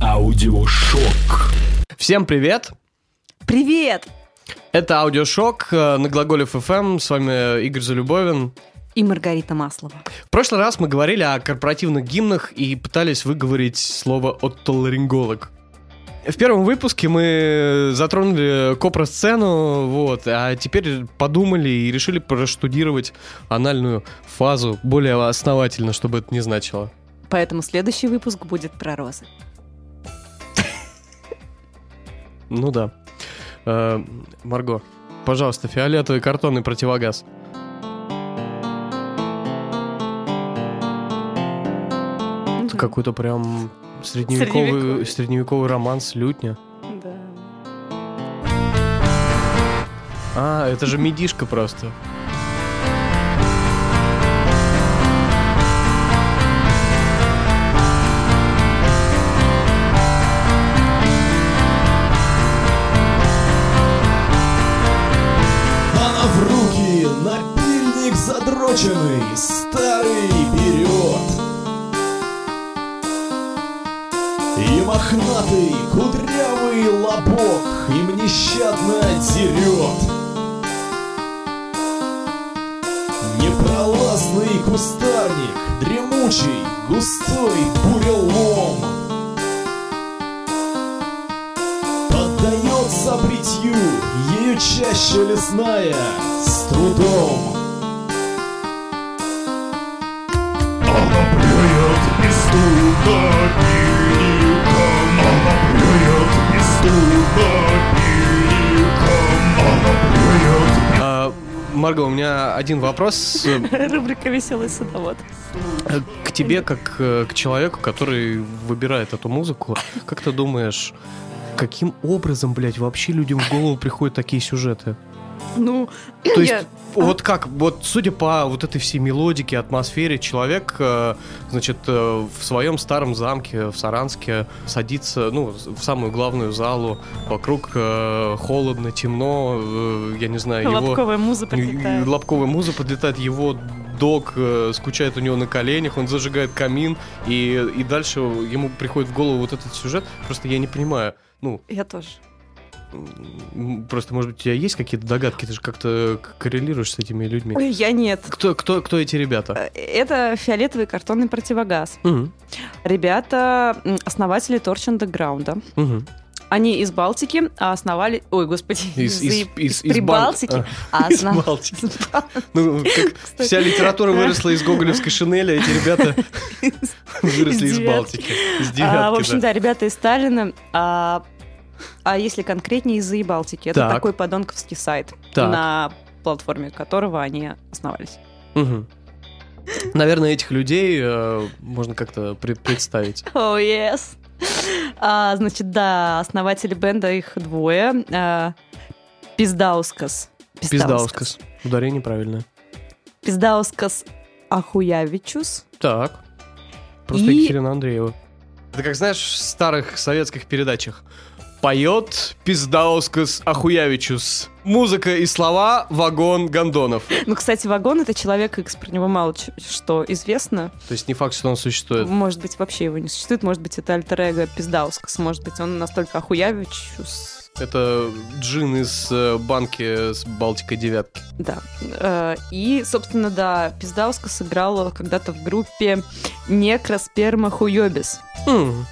Аудиошок. Всем привет! Привет! Это Аудиошок э, на Глаголев FM. С вами Игорь Залюбовин. И Маргарита Маслова. В прошлый раз мы говорили о корпоративных гимнах и пытались выговорить слово «оттоларинголог». В первом выпуске мы затронули копросцену, вот, а теперь подумали и решили проштудировать анальную фазу более основательно, чтобы это не значило. Поэтому следующий выпуск будет про розы. Ну да. Э, Марго, пожалуйста, фиолетовый картонный противогаз. Это какой-то прям средневековый, Средневековый. средневековый романс лютня. Да. А, это же медишка просто. Она в руки, напильник задроченный, старый мохнатый, кудрявый лобок им нещадно дерет. Непролазный кустарник, дремучий, густой бурелом. Поддается бритью, ею чаще лесная, с трудом. Марго, у меня один вопрос э, Рубрика «Веселый садовод». к тебе, как э, к человеку, который выбирает эту музыку. Как ты думаешь, каким образом, блядь, вообще людям в голову приходят такие сюжеты? Ну, То есть, я- вот как, вот судя по вот этой всей мелодике, атмосфере, человек, э, значит, э, в своем старом замке в Саранске садится, ну, в самую главную залу, вокруг э, холодно, темно, я не знаю, его... лобковая муза И- прилетает. Лобковая муза подлетает, его дог скучает у него на коленях, он зажигает камин, и, и дальше ему приходит в голову вот этот сюжет. Просто я не понимаю. Ну, Я тоже. Просто, может быть, у тебя есть какие-то догадки? Ты же как-то коррелируешь с этими людьми. Ой, я нет. Кто, кто, кто эти ребята? Э, Это фиолетовый картонный противогаз. Мгм, Ребята, основатели Торч Андеграунда. мгм. Они из Балтики, а основали... Ой, господи, Из- из- из, из- Прибалтики. Бал- а Из основ- Балтики. Ну, как вся литература выросла из гоголевской шинели, а эти ребята выросли из. Балтики. Из А, в общем, да. да, ребята из Сталина. А, если конкретнее, из-за Балтики. Это Так. такой подонковский сайт, Так. на платформе которого они основались. Мгм. Наверное, этих людей э, можно как-то пред- представить. О, yes. А, значит, да, основатели бенда их двое. А, Пиздаускас. Пиздаускас. Ударение правильное. Пиздаускас Ахуявичус. Так. Просто И- Екатерина Андреева. Это как, знаешь, в старых советских передачах. Поет Пиздаускас Ахуявичус. Музыка и слова вагон гондонов. Ну, кстати, Вагон — это Человек X, про него мало что известно. То есть не факт, что он существует. Может быть, вообще его не существует. Может быть, это альтер-эго Пиздаускас. Может быть, он настолько Ахуявичус. Это джин из э, банки с Балтикой девятки. Да. Э, И, собственно, да, Пиздаускас сыграл когда-то в группе Некросперма Хуёбис. М,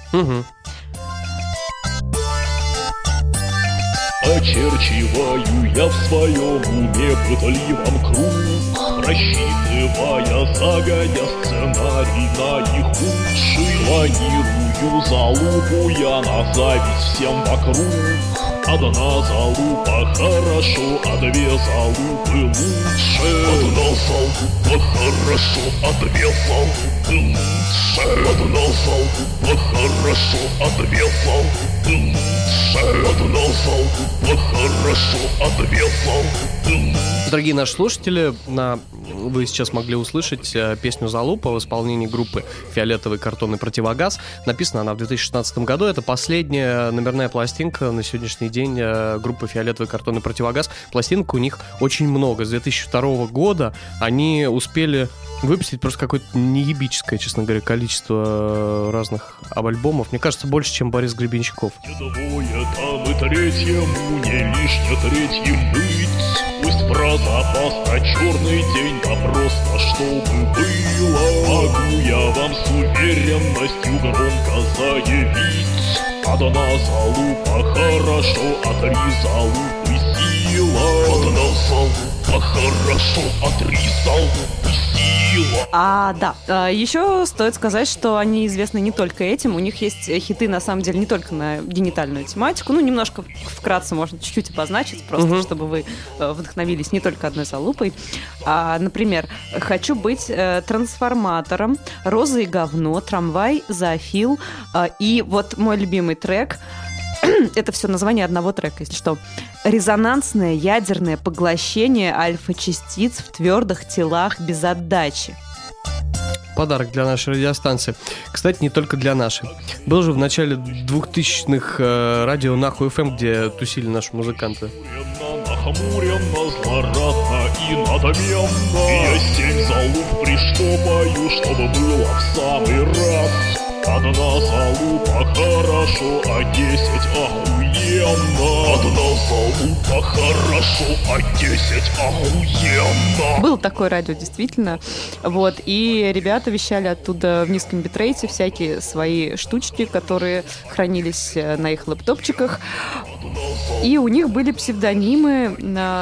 Очерчиваю я в своем уме пытливом круг, Просчитывая загодя сценарий наихудший. Планирую залупу я на зависть всем вокруг. Одна залупа хорошо, а две залупы лучше. Одна залупа хорошо, а две залупы лучше. Одна залупа хорошо, а две залупы Дорогие наши слушатели, на... вы сейчас могли услышать э, песню «Залупа» в исполнении группы «Фиолетовый картонный противогаз». Написана она в 2016 году. Это последняя номерная пластинка на сегодняшний день э, группы «Фиолетовый картонный противогаз». Пластинок у них очень много. С 2002 года они успели выпустить просто какое-то неебическое, честно говоря, количество э, разных альбомов. Мне кажется, больше, чем Борис Гребенщиков. Двое там и третьему не лишне третьим быть Пусть про запас на черный день, да просто чтобы было Могу я вам с уверенностью громко заявить Одна залупа хорошо, а три залупы сила Одна залупа хорошо, а три залупы А, да. А, Еще стоит сказать, что они известны не только этим. У них есть э, хиты, на самом деле, не только на генитальную тематику. Ну, немножко вкратце можно чуть-чуть обозначить, просто Мгм. чтобы вы э, вдохновились не только одной залупой. А, например, «Хочу быть э, трансформатором», «Роза и говно», «Трамвай», «Зоофил». А, и вот мой любимый трек это все название одного трека, если что. Резонансное ядерное поглощение альфа-частиц в твердых телах без отдачи. Подарок для нашей радиостанции. Кстати, не только для нашей. Был же в начале 2000-х э, радио Нахуй ФМ, где тусили наши музыканты. Нахмуренно, злорадно и надменно Я семь залуп приштопаю, чтобы было в самый раз Одна залупа хорошо, а десять охуенно Одна залупа хорошо, а десять охуенно Был такое радио, действительно. Вот. И ребята вещали оттуда в низком битрейте всякие свои штучки, которые хранились э, на их лэптопчиках. И у них были псевдонимы.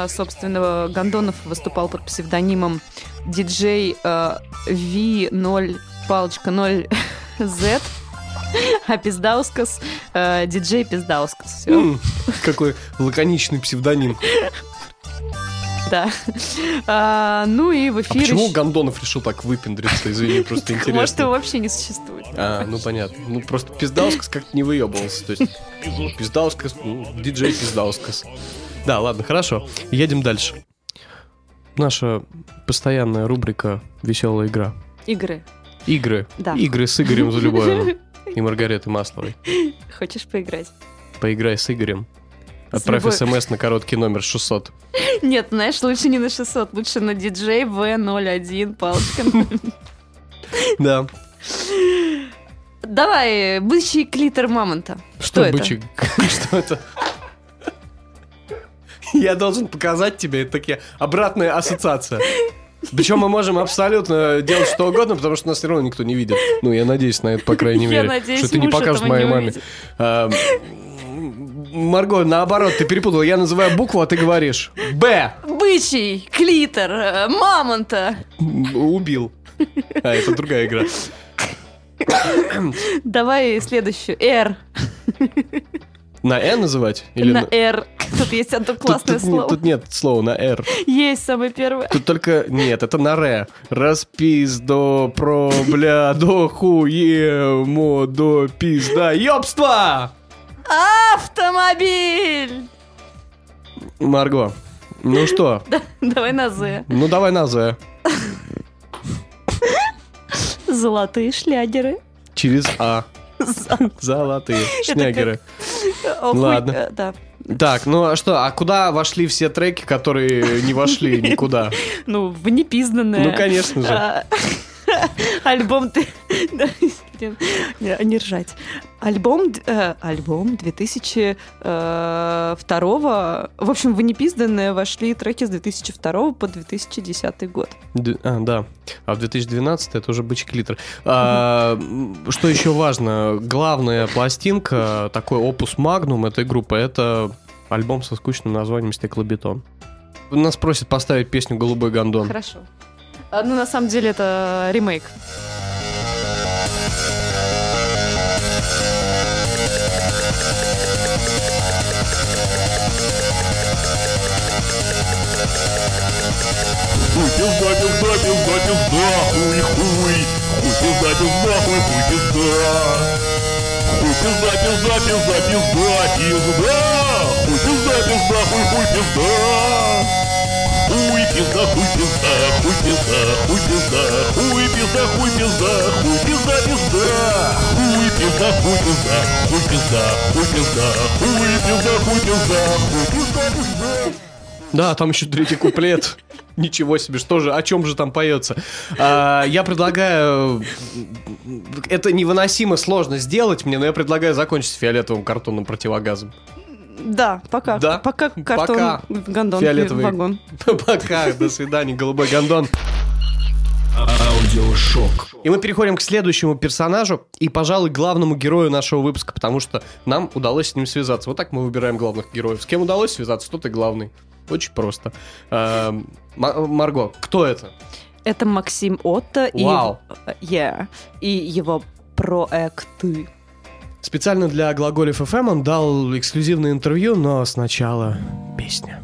Собственно, Гондонов выступал под псевдонимом диджей э, V0 палочка 0 Z, а Пиздаускас э, диджей Пиздаускас. Все. М, Какой лаконичный псевдоним. Да. А, ну и в А эфире... почему щ- Гондонов решил так выпендриться? Извини, просто Может, его интересно. вообще не существует. А, ну понятно. Ну просто Пиздаускас как-то не выебывался. То есть Пиздаускас, ну, диджей Пиздаускас. Да, ладно, хорошо. Едем дальше. Наша постоянная рубрика «Веселая игра». Игры. Игры. Да. Игры с Игорем Залюбоевым и Маргаретой Масловой. Хочешь поиграть? Поиграй с Игорем. Отправь смс на короткий номер 600. Нет, знаешь, лучше не на 600, лучше на диджей V01, палочка. Да. Давай, бычий клитор мамонта. Что это? бычий? Что это? Я должен показать тебе, это такие обратная ассоциация. Причем мы можем абсолютно делать что угодно, потому что нас все равно никто не видит. Ну, я надеюсь на это, по крайней мере. надеюсь, что ты не покажешь моей не маме. А, Марго, наоборот, ты перепутала. Я называю букву, а ты говоришь Б. Бычий клитор э, мамонта. Убил. А, это другая игра. Давай следующую. R. На Э называть? Или На R. Тут есть одно Тут- классное тут, не- слово. Тут нет слова на «р». Есть самое первое. Тут только... Нет, это на «ре». Распиз до про бля до хуемо до пизда. Ёбство! Автомобиль. Марго, ну что? Давай на Z. Ну давай на «з». Золотые шлягеры. Через «а». Золотые шнягеры. Ладно. э, Да. Так, ну а что, а куда вошли все треки, которые не вошли никуда? Ну, в непизданное. Ну, конечно же. А, Альбом ты... Не ржать. Альбом... э, Альбом 2002... В общем, в непизданное вошли треки с 2002 по 2010 год. Д- А, да. А в 2012 это уже бычий клитор. А, что еще важно? Главная пластинка, такой опус магнум этой группы, это альбом со скучным названием «Стеклобетон». Нас просят поставить песню «Голубой гондон». Хорошо. А, Ну, на самом деле, это ремейк. Хуй пизда, хуй, хуй Хуй пизда, пизда, хуй, хуй пизда Хуй пизда, пизда, пизда, пизда, пизда Хуй пизда, пизда, хуй, хуй пизда Хуй пизда, хуй пизда, хуй пизда, хуй пизда Хуй пизда, хуй пизда, хуй пизда, пизда Хуй пизда, хуй пизда, хуй пизда, хуй пизда Хуй пизда, хуй пизда, хуй пизда, пизда Да, там еще третий куплет. Ничего себе, что же, о чем же там поется? А, я предлагаю... Это невыносимо сложно сделать мне, но я предлагаю закончить фиолетовым картонным противогазом. Да, пока. Да? Пока картон, Пока. гондон, Фиолетовый. вагон. Пока, до свидания, голубой гондон. Аудиошок. И мы переходим к следующему персонажу и, пожалуй, главному герою нашего выпуска, потому что нам удалось с ним связаться. Вот так мы выбираем главных героев. С кем удалось связаться, тот и главный. Очень просто. Эм, Ма- Марго, кто это? Это Максим Отто и, Вау. yeah, и его проекты. Специально для глаголев FM он дал эксклюзивное интервью, но сначала песня.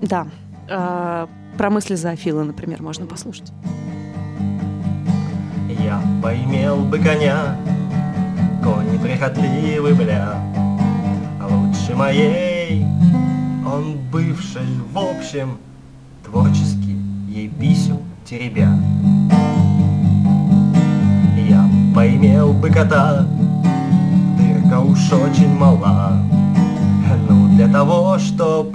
Да. Э, Про мысли Зоофила, например, можно послушать. Я поимел бы коня, конь неприхотливый бля, а лучше моей, он бывший, в общем, творчески ей писю теребя. Я поимел бы кота, дырка уж очень мала, ну для того, чтоб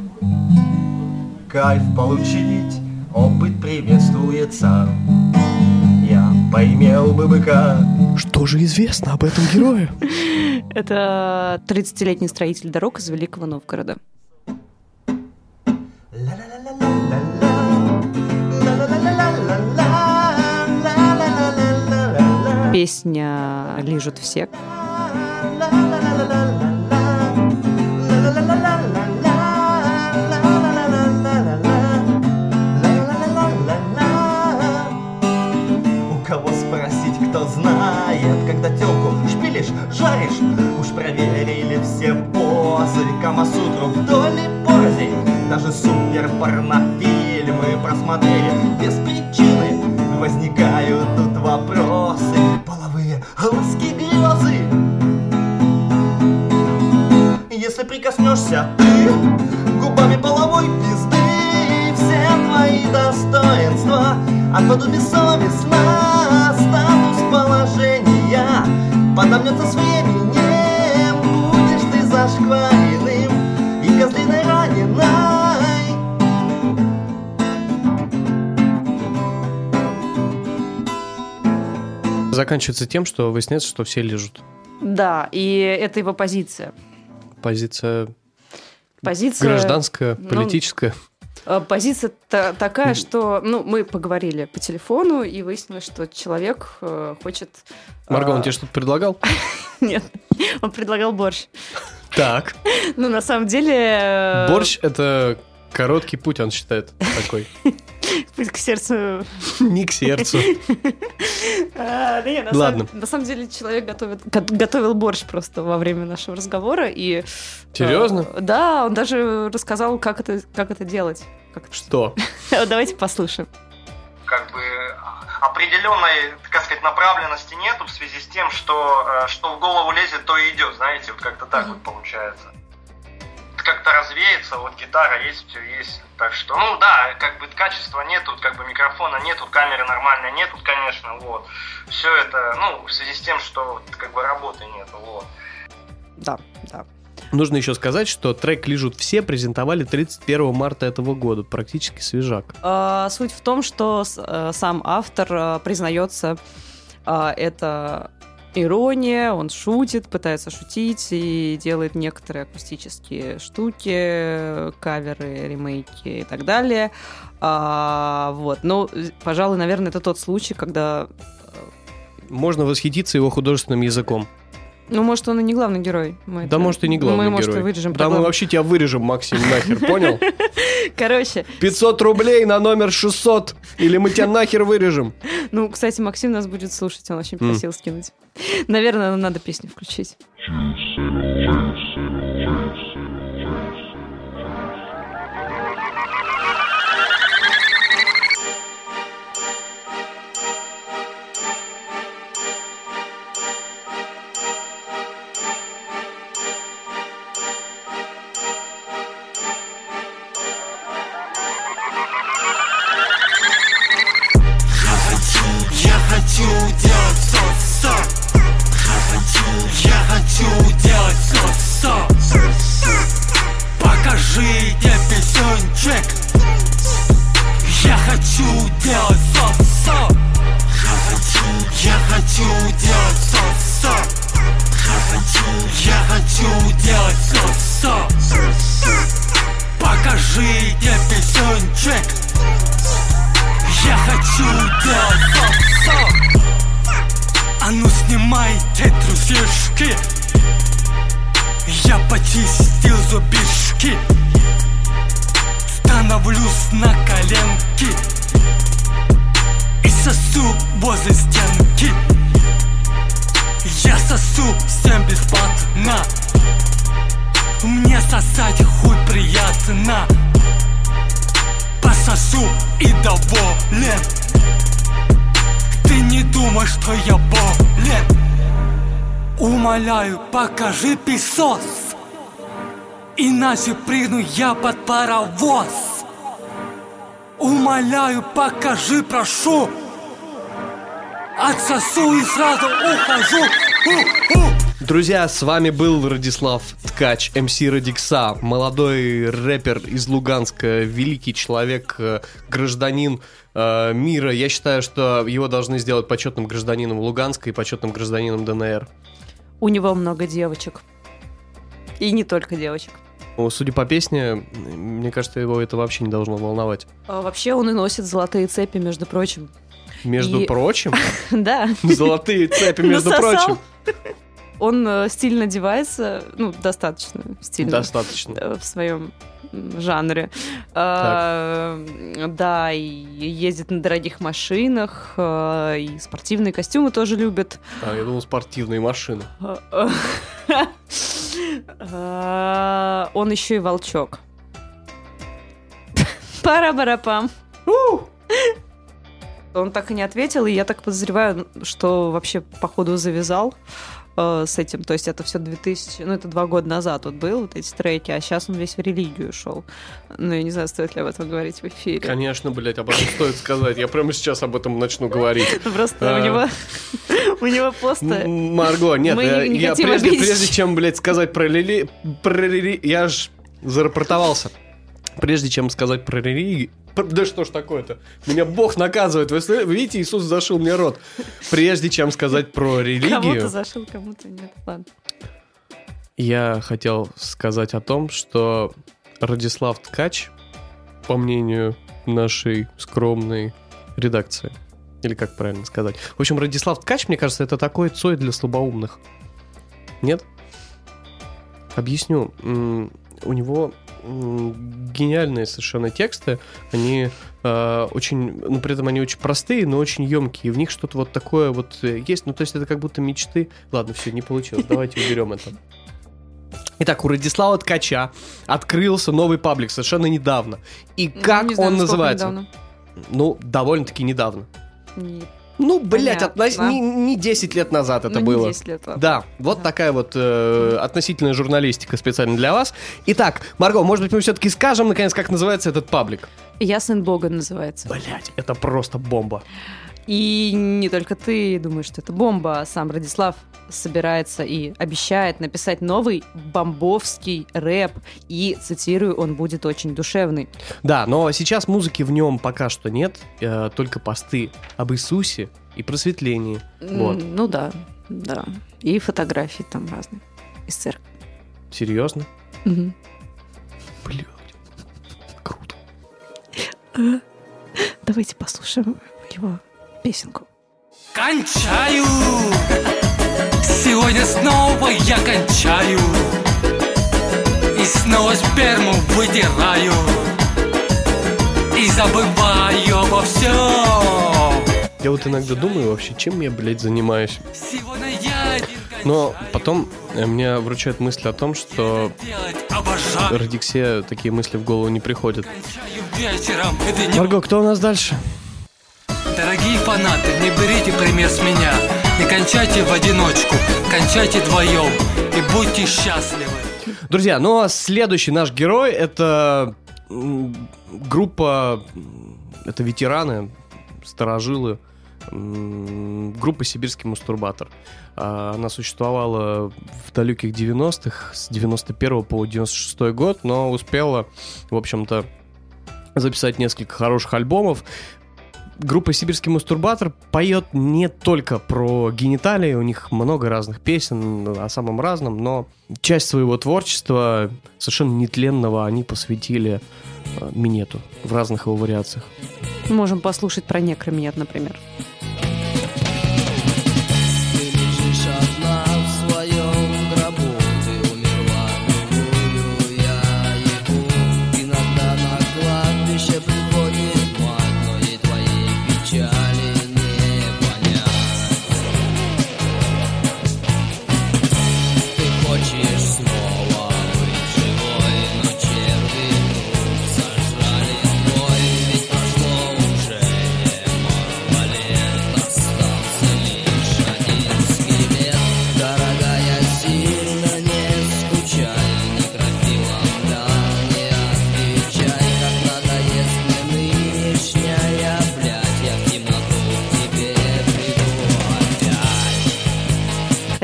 кайф получить, опыт приветствуется. Я поимел бы быка, Что же известно об этом герое? Это 30-летний строитель дорог из Великого Новгорода. Песня «Лижут все». У кого спросить, кто знает, когда телку шпилишь, жаришь, уж проверили все позы, Камасутру вдоль и порознь, даже супер порнофильмы просмотрели без причины. Возникают тут вопросы, глазки грезы. Если прикоснешься ты губами половой пизды, все твои достоинства отпадут бессовестно. Статус положения подомнется с Заканчивается тем, что выясняется, что все лежат. Да, и это его позиция. Позиция Позиция... гражданская, ну, политическая. Э, Позиция та- такая, что ну, мы поговорили по телефону, и выяснилось, что человек э, хочет... э, Марго, он тебе что-то предлагал? Нет, он предлагал борщ. Так. Ну, на самом деле... э, Борщ — это короткий путь, он считает такой. К сердцу. Не к сердцу. А, Ладно. самом- на самом деле человек готовил борщ просто во время нашего разговора. И, Серьезно? э, да, он даже рассказал, как это, как это делать. Что? Давайте послушаем. как бы определенной, так сказать, направленности нету в связи с тем, что э, что в голову лезет, то и идет, знаете, вот как-то так вот получается. Как-то развеется, вот гитара есть, все есть. Так что, ну да, как бы качества нету, как бы микрофона нету, камеры нормальной нету, конечно, вот. Все это, ну, в связи с тем, что вот, как бы работы нету, вот. Да, да. Нужно еще сказать, что трек «Лежут все» презентовали 31 марта этого года. Практически свежак. А, Суть в том, что с- э, сам автор э, признается, а, это ирония, он шутит, пытается шутить и делает некоторые акустические штуки, каверы, ремейки и так далее. А, вот, ну, пожалуй, наверное, это тот случай, когда, Можно восхититься его художественным языком. Ну, может, он и не главный герой. Мы Да, это- может, и не главный Мы, может, герой. и вырежем. Да, мы вообще тебя вырежем, Максим, нахер, понял? Короче, 500 рублей на номер 600, или мы тебя нахер вырежем. ну, кстати, Максим нас будет слушать, он очень просил скинуть. Наверное, надо песню включить. Почистил зубишки. Становлюсь на коленки И сосу возле стенки. Я сосу всем бесплатно. Мне сосать хуй приятно. Пососу и доволен. Ты не думай, что я болен. Умоляю, покажи песос Иначе прыгну я под паровоз Умоляю, покажи, прошу Отсосу и сразу ухожу У-у. Друзья, с вами был Радислав Ткач, МС Радикса, молодой рэпер из Луганска, великий человек, э, гражданин э, мира. Я считаю, что его должны сделать почетным гражданином Луганска и почетным гражданином ДНР. У него много девочек. И не только девочек. Судя по песне, мне кажется, его это вообще не должно волновать. А вообще он и носит золотые цепи, между прочим. Между И- прочим, Да. золотые цепи, между прочим. Он э, стильно одевается, ну, достаточно стильно. Достаточно. э, в своем жанре. А, Да, и ездит на дорогих машинах, э, и спортивные костюмы тоже любит. А, я думал, спортивные машины. А, Он еще и волчок. Пара-барапам. Он так и не ответил, и я так подозреваю, что вообще, походу, завязал э, с этим. То есть это все 2000... Ну, это два года назад вот был, вот эти треки, а сейчас он весь в религию шел. Ну, я не знаю, стоит ли об этом говорить в эфире. Конечно, блядь, об этом стоит сказать. Я прямо сейчас об этом начну говорить. Просто А. у него... У него просто... М, Марго, нет, э, я прежде, чем, блядь, сказать про рели... Я ж зарапортовался. Прежде чем сказать про религию... Да что ж такое-то? Меня Бог наказывает. Вы, вы видите, Иисус зашил мне рот. Прежде чем сказать про Кому-то религию, зашил, кому-то нет. Ладно. я хотел сказать о том, что Радислав Ткач, по мнению нашей скромной редакции, или как правильно сказать. В общем, Радислав Ткач, мне кажется, это такой Цой для слабоумных. Нет? Объясню. У него гениальные совершенно тексты. Они э, очень, ну, при этом они очень простые, но очень емкие. В них что-то вот такое вот э, есть. Ну, то есть это как будто мечты. Ладно, все, не получилось. Давайте уберем это. Итак, у Радислава Ткача открылся новый паблик совершенно недавно. И Ну, как не знаю, он называется? недавно. Ну, довольно-таки недавно. Не- Ну, блядь, относ- не, не 10 лет назад это ну, не было. 10 лет, ладно. Да, вот Да. такая вот э, относительная журналистика специально для вас. Итак, Марго, может быть, мы все-таки скажем, наконец, как называется этот паблик? Я сын Бога называется. Блять, это просто бомба. И не только ты думаешь, что это бомба, а сам Радислав собирается и обещает написать новый бомбовский рэп. И, цитирую, он будет очень душевный. Да, но сейчас музыки в нем пока что нет, э, только посты об Иисусе и просветлении. Вот. Ну да, да. И фотографии там разные из церкви. Серьезно? Мгм. Блядь. Круто. Давайте послушаем его песенку. Кончаю Сегодня снова я кончаю И снова сперму выдираю И забываю обо всем Я вот иногда думаю вообще, чем я, блядь, занимаюсь. Но потом э, мне вручают мысль о том, что Радиксе такие мысли в голову не приходят. Марго, кто у нас дальше? Дорогие фанаты, не берите пример с меня Не кончайте в одиночку, кончайте вдвоем И будьте счастливы Друзья, ну а следующий наш герой это группа, это ветераны, старожилы, группа «Сибирский мастурбатор». А, Она существовала в далеких 90-х, с 91 по 96 год, но успела, в общем-то, записать несколько хороших альбомов. Группа «Сибирский мастурбатор» поет не только про гениталии, у них много разных песен о самом разном, но часть своего творчества, совершенно нетленного, они посвятили э, минету в разных его вариациях. Можем послушать про некроминет, например. Ты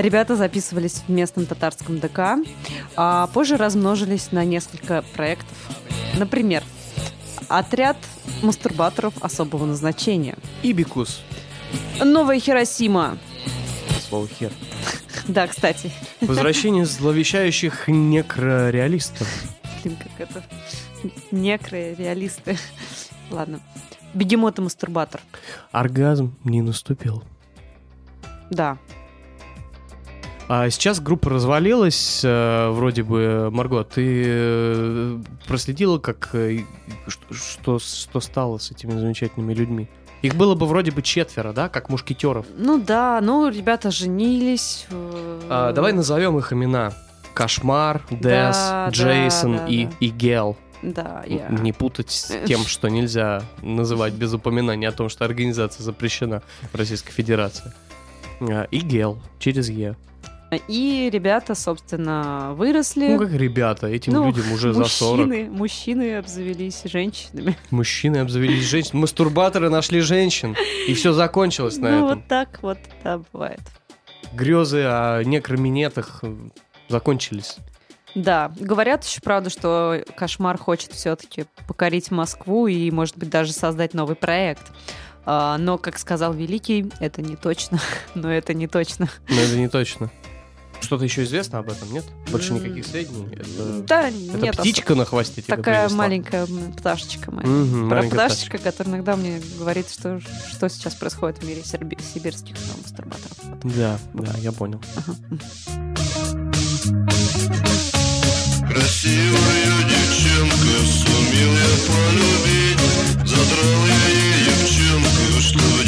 Ребята записывались в местном татарском ДК, а позже размножились на несколько проектов. Например, отряд мастурбаторов особого назначения. Ибикус. Новая Хиросима. Слово хер. Да, кстати. Возвращение зловещающих некрореалистов. Блин, как это... Некры, реалисты. Ладно. Бегемот и мастурбатор. Оргазм не наступил. Да. А сейчас группа развалилась, э, вроде бы, Марго, ты э, проследила, как э, что, что стало с этими замечательными людьми? Их было бы вроде бы четверо, да, как мушкетеров. Ну да, ну ребята женились. А, давай назовем их имена. Кошмар, Дэс, Да, Джейсон да, и да. Игел. Да, я... Не путать с тем, что нельзя называть без упоминания о том, что организация запрещена в Российской Федерации. А, Игел, через Е. И ребята, собственно, выросли. Ну, как ребята, этим Ну, людям уже за 40. мужчины, мужчины обзавелись женщинами. Мужчины обзавелись женщин. Мастурбаторы нашли женщин. И все закончилось на ну, этом. вот так вот, да, бывает. Грезы о некроминетах э, закончились. Да, говорят еще, правда, что Кошмар хочет все-таки покорить Москву и, может быть, даже создать новый проект. А, Но, как сказал Великий, это не точно. Но это не точно. Но это не точно. Что-то еще известно об этом, нет? Больше никаких сведений? Это, Да, это нет. птичка на хвосте Такая принесла? маленькая пташечка моя. Мгм, Про маленькая пташечка, которая иногда мне говорит, что, что сейчас происходит в мире серби- сибирских мастурбаторов. Вот. Да, да, я понял. Красивую девчонку сумел я полюбить Задрал я ей девчонку, что в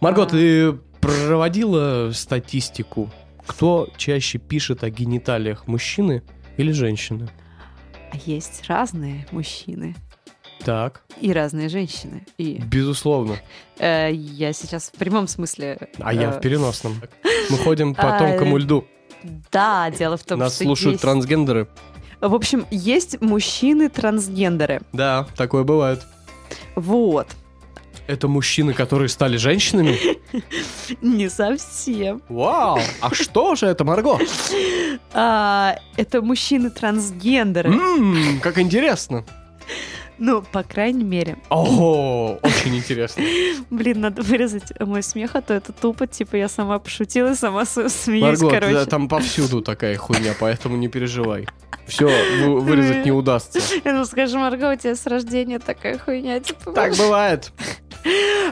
Марго, ты проводила статистику? Кто чаще пишет о гениталиях, мужчины или женщины? А есть разные мужчины Так, и разные женщины. И безусловно. э, я сейчас в прямом смысле... А я э, в переносном. Мы ходим по А, тонкому льду. Да, дело в том, Нас что слушают есть- трансгендеры. В общем, есть мужчины-трансгендеры. Да, такое бывает. Вот. Это мужчины, которые стали женщинами? Не совсем. Вау! А что же это, Марго? А, это мужчины-трансгендеры. Ммм, как интересно. Ну, по крайней мере. Ого, очень интересно. Блин, надо вырезать мой смех, а то это тупо. Типа я сама пошутила, сама смеюсь, Марго, короче. там повсюду такая хуйня, поэтому не переживай. Все, вырезать не удастся. Ну, скажи, Марго, у тебя с рождения такая хуйня, типа. Так бывает.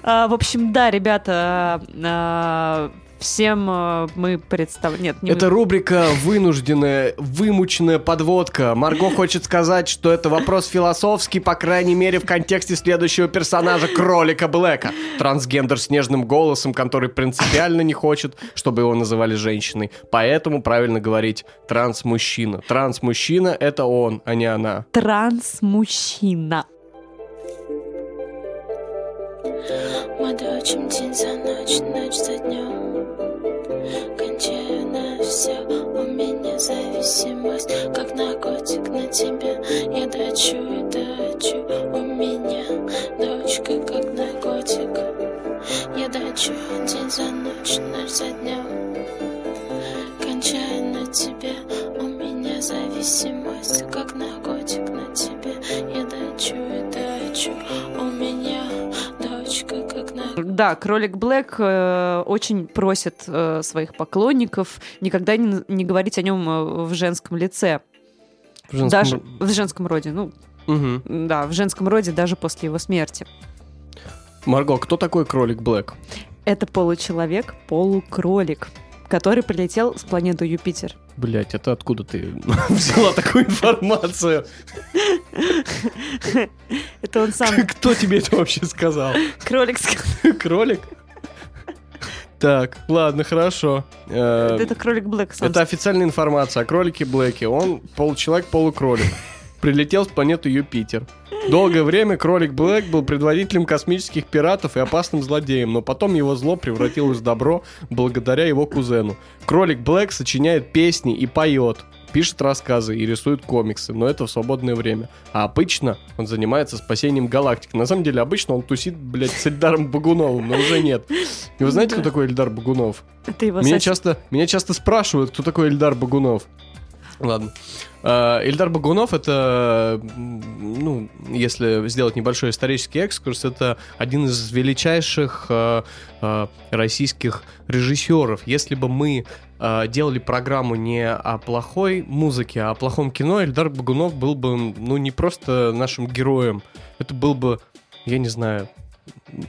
А, в общем, да, ребята, а, Всем э, мы представляем... Нет, не Это рубрика «Вынужденная, вымученная подводка». Марго хочет сказать, что это вопрос философский, по крайней мере, в контексте следующего персонажа Кролика Блэка. Трансгендер с нежным голосом, который принципиально не хочет, чтобы его называли женщиной. Поэтому правильно говорить транс-мужчина. Транс-мужчина — это он, а не она. транс-мужчина. Мы дрочим день за ночь, ночь за днем все, у меня зависимость Как наркотик на тебя Я дрочу и дрочу У меня дрочка как наркотик. Я дрочу день за ночь, ночь за днем. Кончаю на тебя У меня зависимость Как наркотик на тебя Я дрочу и дрочу Да, кролик Блэк э, очень просит э, своих поклонников никогда не, не говорить о нем э, в женском лице. В женском Даже в женском роде. Ну, Мгм. да, в женском роде даже после его смерти. Марго, кто такой Кролик Блэк? Это получеловек, полукролик, который прилетел с планеты Юпитер. Блять, это откуда ты взяла такую информацию? Это он сам, Кто тебе это вообще сказал? кролик. сказал. Кролик? Так, ладно, хорошо. Э, Это кролик Блэк. Это официальная информация о кролике Блэке. Он получеловек, полукролик. Прилетел с планеты Юпитер. Долгое время кролик Блэк был предводителем космических пиратов и опасным злодеем, но потом его зло превратилось в добро благодаря его кузену. Кролик Блэк сочиняет песни и поет, пишет рассказы и рисует комиксы, но это в свободное время. А обычно он занимается спасением галактики. На самом деле, обычно он тусит, блядь, с Эльдаром Багуновым, но уже нет. И вы знаете, кто такой Эльдар Багунов? Это его Меня сосед. часто, меня часто спрашивают, кто такой Эльдар Багунов. Ладно. А, Эльдар Багунов это, ну, если сделать небольшой исторический экскурс, это один из величайших а, а, российских режиссеров. Если бы мы делали программу не о плохой музыке, а о плохом кино, Эльдар Багунов был бы, ну, не просто нашим героем. Это был бы, я не знаю,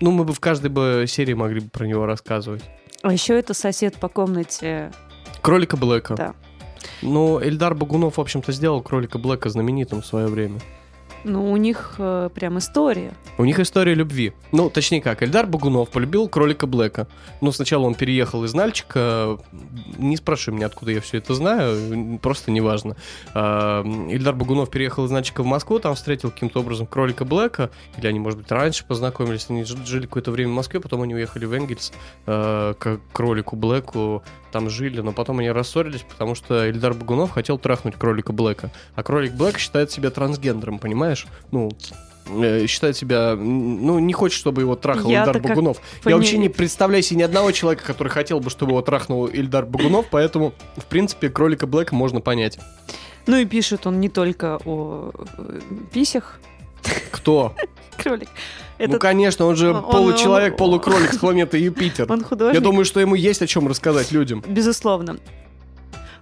ну, мы бы в каждой бы серии могли бы про него рассказывать. А еще это сосед по комнате. Кролика Блэка. Да. Ну, Эльдар Багунов, в общем-то, сделал кролика Блэка знаменитым в свое время. Ну, у них э, прям история. У них история любви. Ну, точнее как, Эльдар Багунов полюбил кролика Блэка. Ну, сначала он переехал из Нальчика. Не спрашивай меня, откуда я все это знаю, просто неважно. А, Эльдар Багунов переехал из Нальчика в Москву, там встретил каким-то образом кролика Блэка. Или они, может быть, раньше познакомились. Они жили какое-то время в Москве, потом они уехали в Энгельс э, к кролику Блэку. Там жили, но потом они рассорились, потому что Эльдар Багунов хотел трахнуть кролика Блэка. А кролик Блэк считает себя трансгендером, понимаешь? Ну, э, считает себя, ну, не хочет, чтобы его трахал Ильдар как Багунов. пони- Я вообще не представляю себе ни одного человека, который хотел бы, чтобы его трахнул Ильдар Багунов, поэтому, в принципе, кролика Блэка можно понять. Ну и пишет он не только о э, писях. Кто? Кролик. Ну, Этот, конечно, он же он- он- получеловек, полукролик с планеты Юпитер. он художник. Я думаю, что ему есть о чем рассказать людям. Безусловно.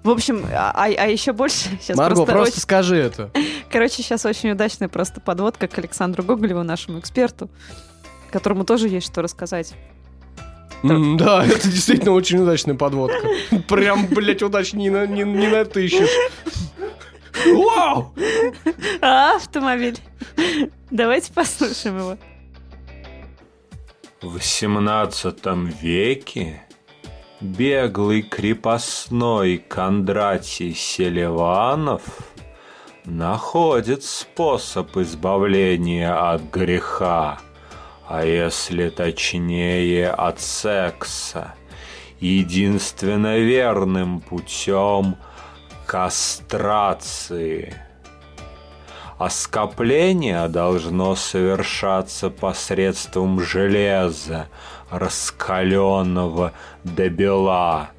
В общем, а, а еще больше сейчас Марго, просто, просто очень- скажи это. короче, сейчас очень удачная просто подводка к Александру Гоголеву, нашему эксперту, которому тоже есть что рассказать. М, Да, это действительно очень удачная подводка. Прям, блядь, удачи не, на- не, не натыщешь. Вау! А, автомобиль. Давайте послушаем его. В XVIII веке беглый крепостной Кондратий Селиванов находит способ избавления от греха, а если точнее от секса, единственно верным путем кастрации. Оскопление должно совершаться посредством железа, раскаленного до бела,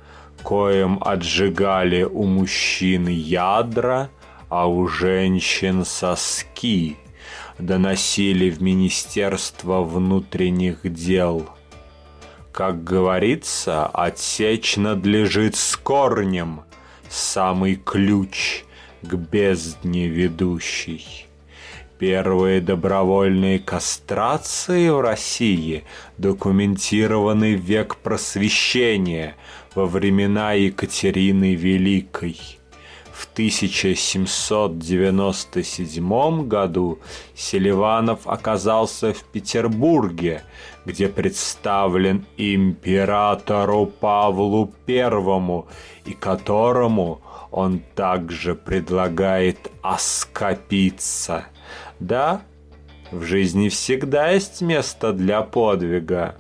коим отжигали у мужчин ядра, а у женщин соски, доносили в Министерство внутренних дел. Как говорится, отсечь надлежит с корнем самый ключ к бездне ведущий. Первые добровольные кастрации в России документированы в век просвещения во времена Екатерины Великой. В 1797 году Селиванов оказался в Петербурге, где представлен императору Павлу I, и которому он также предлагает оскопиться. Да, в жизни всегда есть место для подвига.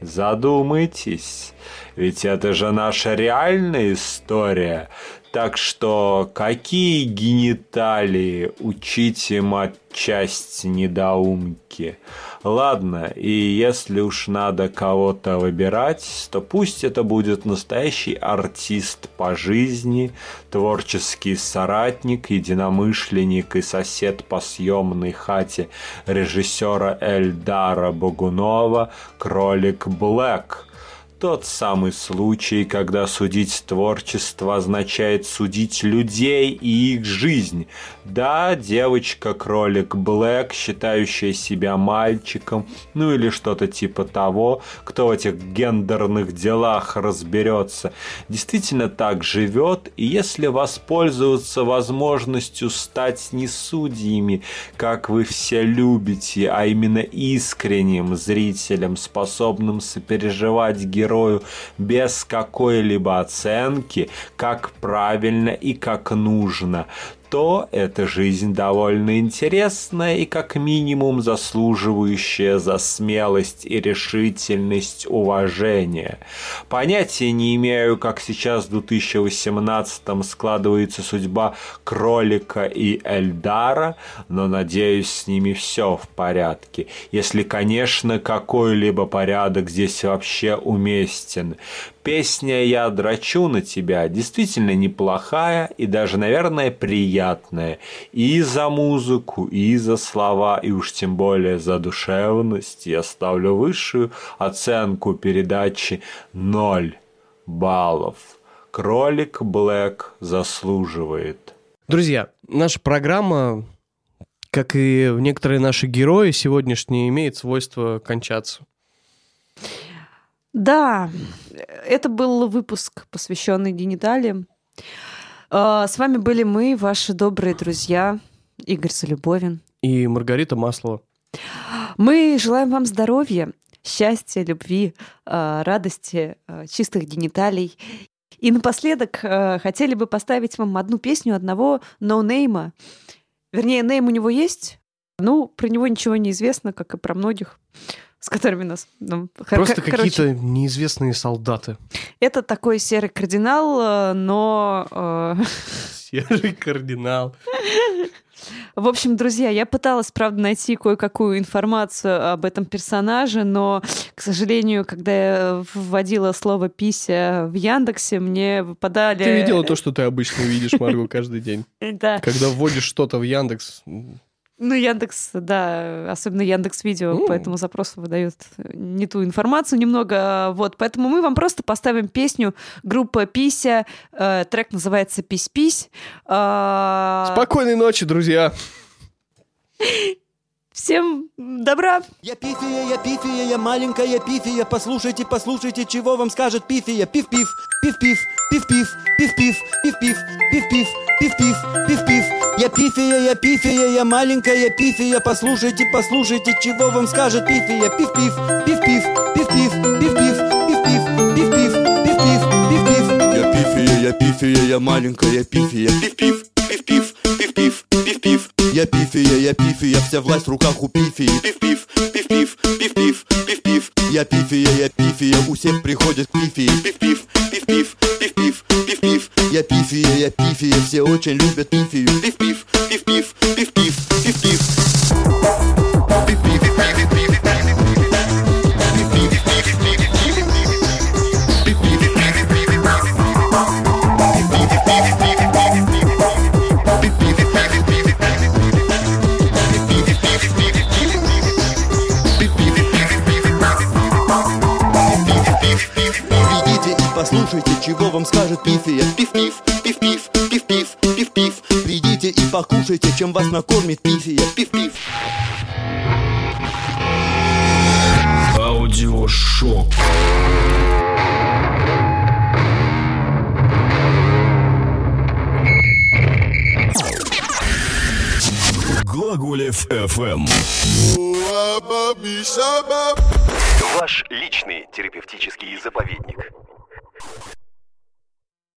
Задумайтесь, ведь это же наша реальная история. Так что какие гениталии учите матчасть недоумки? Ладно, и если уж надо кого-то выбирать, то пусть это будет настоящий артист по жизни, творческий соратник, единомышленник и сосед по съемной хате режиссера Эльдара Богунова «Кролик Блэк», тот самый случай, когда судить творчество означает судить людей и их жизнь. Да, девочка-кролик Блэк, считающая себя мальчиком, ну или что-то типа того, кто в этих гендерных делах разберется, действительно так живет, и если воспользоваться возможностью стать не судьями, как вы все любите, а именно искренним зрителем, способным сопереживать героям, герою без какой-либо оценки, как правильно и как нужно, то эта жизнь довольно интересная и как минимум заслуживающая за смелость и решительность уважения. Понятия не имею, как сейчас в 2018 складывается судьба Кролика и Эльдара, но надеюсь, с ними все в порядке. Если, конечно, какой-либо порядок здесь вообще уместен. Песня «Я драчу на тебя» действительно неплохая и даже, наверное, приятная. И за музыку, и за слова, и уж тем более за душевность я ставлю высшую оценку передачи 0 баллов. Кролик Блэк заслуживает. Друзья, наша программа, как и некоторые наши герои сегодняшние, имеет свойство кончаться. Да, это был выпуск, посвященный гениталиям. А, С вами были мы, ваши добрые друзья, Игорь Залюбовин. И Маргарита Маслова. Мы желаем вам здоровья, счастья, любви, а, радости, а, чистых гениталий. И напоследок хотели бы поставить вам одну песню одного ноунейма. Вернее, нейм у него есть, ну, про него ничего не известно, как и про многих, с которыми нас... ну, Просто кор- короче, какие-то неизвестные солдаты. Это такой серый кардинал, э, но... э, Серый кардинал. В общем, друзья, я пыталась, правда, найти кое-какую информацию об этом персонаже, но, к сожалению, когда я вводила слово «пися» в Яндексе, мне выпадали... Ты видела то, что ты обычно видишь, Марго, каждый день. Да. Когда вводишь что-то в Яндекс, Ну, Яндекс, да, особенно Яндекс Видео М. по этому запросу выдает не ту информацию немного. Вот, поэтому мы вам просто поставим песню группа Пися. э, Трек называется «Пись-пись». А, спокойной ночи, друзья. Всем добра! Я пифия, я пифия, я маленькая пифия Послушайте, послушайте, чего вам скажет пифия Пиф-пиф, пиф-пиф, пиф-пиф, пиф-пиф, пиф-пиф, пиф-пиф, пиф-пиф, пиф-пиф Я пифия, я пифия, я маленькая пифия Послушайте, послушайте, чего вам скажет пифия Пиф-пиф, пиф-пиф, пиф-пиф, пиф-пиф, пиф-пиф, пиф-пиф, пиф-пиф, пиф-пиф Я пифия, я пифия, я маленькая пифия Пиф-пиф, пиф-пиф, пиф-пиф, Я пифия, я пифия, вся власть в руках у пифии Пиф-пиф, пиф-пиф, пиф-пиф, пиф-пиф Я пифия, я пифия, у всех приходят к пифии Пиф-пиф, пиф-пиф, пиф-пиф, пиф-пиф Я пифия, я пифия, все очень любят пифию пиф-пиф, пиф-пиф, вам скажет пифия Пиф-пиф, пиф-пиф, пиф-пиф, пиф-пиф. Придите и покушайте, чем вас накормит пифия. Пиф-пиф. Аудиошок. Глаголев FM. Ваш личный терапевтический заповедник.